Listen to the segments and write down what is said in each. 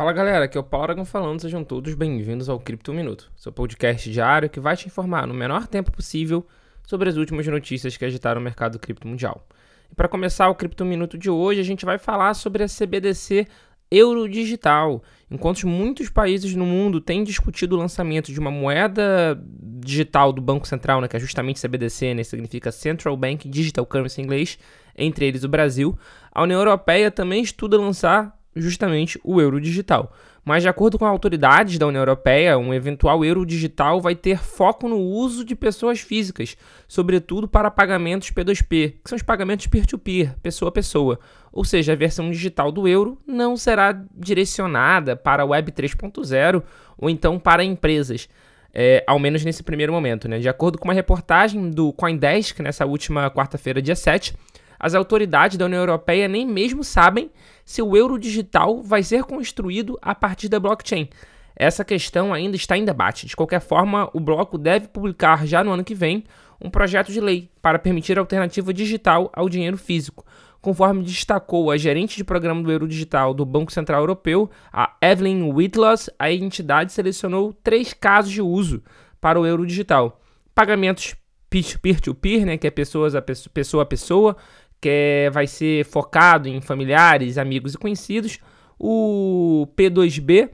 Fala galera, aqui é o Paulo Aragão falando, sejam todos bem-vindos ao Cripto Minuto, seu podcast diário que vai te informar no menor tempo possível sobre as últimas notícias que agitaram o mercado cripto mundial. E para começar o Cripto Minuto de hoje, a gente vai falar sobre a CBDC Euro Digital. Enquanto muitos países no mundo têm discutido o lançamento de uma moeda digital do Banco Central, né, que é justamente CBDC, né, significa Central Bank Digital Currency em inglês, entre eles o Brasil, a União Europeia também estuda lançar justamente o euro digital. Mas, de acordo com autoridades da União Europeia, um eventual euro digital vai ter foco no uso de pessoas físicas, sobretudo para pagamentos P2P, que são os pagamentos peer-to-peer, pessoa a pessoa. Ou seja, a versão digital do euro não será direcionada para a Web 3.0 ou então para empresas. É, ao menos nesse primeiro momento. Né? De acordo com uma reportagem do Coindesk, nessa última quarta-feira, dia 7, as autoridades da União Europeia nem mesmo sabem se o euro digital vai ser construído a partir da blockchain. Essa questão ainda está em debate. De qualquer forma, o bloco deve publicar já no ano que vem um projeto de lei para permitir a alternativa digital ao dinheiro físico. Conforme destacou a gerente de programa do Euro Digital do Banco Central Europeu, a Evelyn Whitloss, a entidade selecionou três casos de uso para o euro digital: pagamentos peer-to-peer, né, que é pessoas a pessoa a pessoa, que é, vai ser focado em familiares, amigos e conhecidos. O P2B,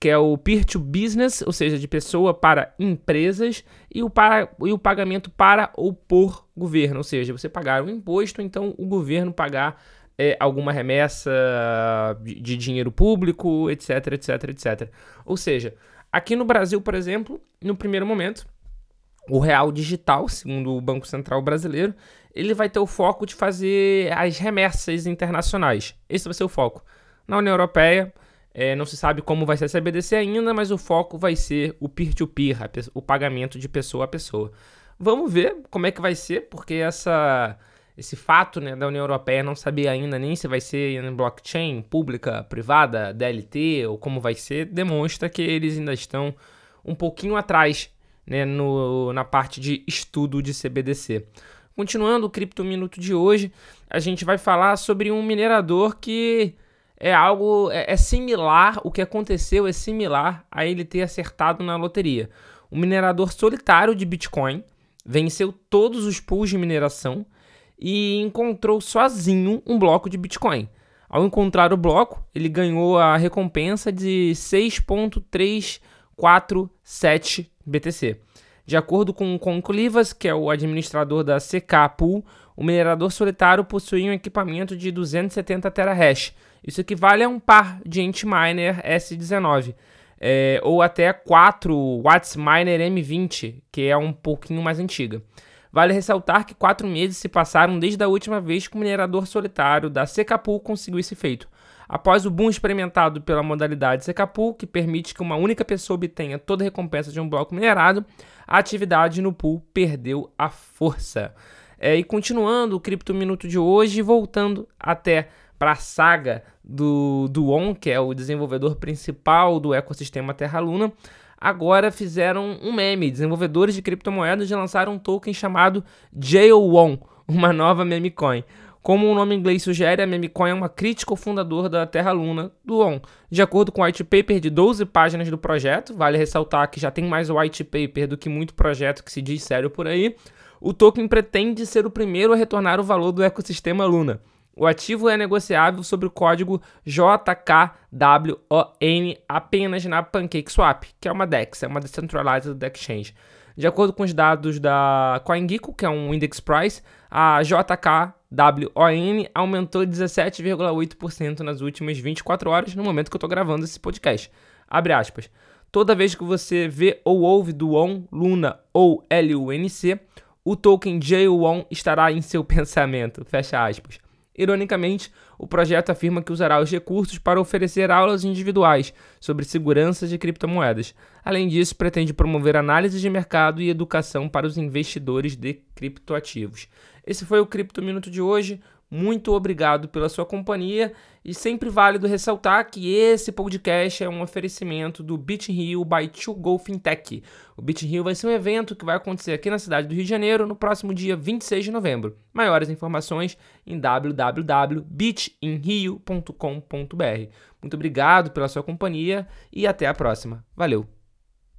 que é o Peer to Business, ou seja, de pessoa para empresas, e o, para, e o pagamento para ou por governo, ou seja, você pagar um imposto, então o governo pagar é, alguma remessa de, de dinheiro público, etc, etc, etc. Ou seja, aqui no Brasil, por exemplo, no primeiro momento, o real digital, segundo o Banco Central Brasileiro, ele vai ter o foco de fazer as remessas internacionais. Esse vai ser o foco. Na União Europeia, é, não se sabe como vai ser a CBDC ainda, mas o foco vai ser o peer-to-peer, -peer, o pagamento de pessoa a pessoa. Vamos ver como é que vai ser, porque essa, esse fato né, da União Europeia não saber ainda nem se vai ser em blockchain, pública, privada, DLT ou como vai ser, demonstra que eles ainda estão um pouquinho atrás né, no, na parte de estudo de CBDC. Continuando o Cripto Minuto de hoje, a gente vai falar sobre um minerador que é algo é, é similar, o que aconteceu é similar a ele ter acertado na loteria. Um minerador solitário de Bitcoin venceu todos os pools de mineração e encontrou sozinho um bloco de Bitcoin. Ao encontrar o bloco, ele ganhou a recompensa de 6.347 BTC. De acordo com Conclivas, que é o administrador da CK Pool, o minerador solitário possui um equipamento de 270 terahash. Isso equivale a um par de Antminer S19, é, ou até 4 Watts Miner M20, que é um pouquinho mais antiga. Vale ressaltar que quatro meses se passaram desde a última vez que o minerador solitário da Secapool conseguiu esse feito. Após o boom experimentado pela modalidade Secapool, que permite que uma única pessoa obtenha toda a recompensa de um bloco minerado, a atividade no pool perdeu a força. É, e continuando o Cripto Minuto de hoje, voltando até para a saga do, do ON, que é o desenvolvedor principal do ecossistema Terra Luna, agora fizeram um meme. Desenvolvedores de criptomoedas lançaram um token chamado JOON, uma nova meme coin. Como o nome inglês sugere, a Memecoin é uma crítica ao fundador da Terra Luna, do ON. De acordo com o white paper de 12 páginas do projeto, vale ressaltar que já tem mais white paper do que muito projeto que se diz sério por aí, o token pretende ser o primeiro a retornar o valor do ecossistema Luna. O ativo é negociável sobre o código JKWON apenas na PancakeSwap, que é uma DEX, é uma Decentralized Exchange. De acordo com os dados da CoinGecko, que é um index price, a JKWON aumentou 17,8% nas últimas 24 horas, no momento que eu estou gravando esse podcast. Abre aspas. Toda vez que você vê ou ouve do ON, Luna ou LUNC, o token JWON estará em seu pensamento. Fecha aspas. Ironicamente, o projeto afirma que usará os recursos para oferecer aulas individuais sobre segurança de criptomoedas. Além disso, pretende promover análise de mercado e educação para os investidores de criptoativos. Esse foi o Cripto Minuto de hoje. Muito obrigado pela sua companhia e sempre válido ressaltar que esse podcast é um oferecimento do Beach Rio by 2Go Fintech. O Beach Rio vai ser um evento que vai acontecer aqui na cidade do Rio de Janeiro no próximo dia 26 de novembro. Maiores informações em www.beachinrio.com.br. Muito obrigado pela sua companhia e até a próxima. Valeu!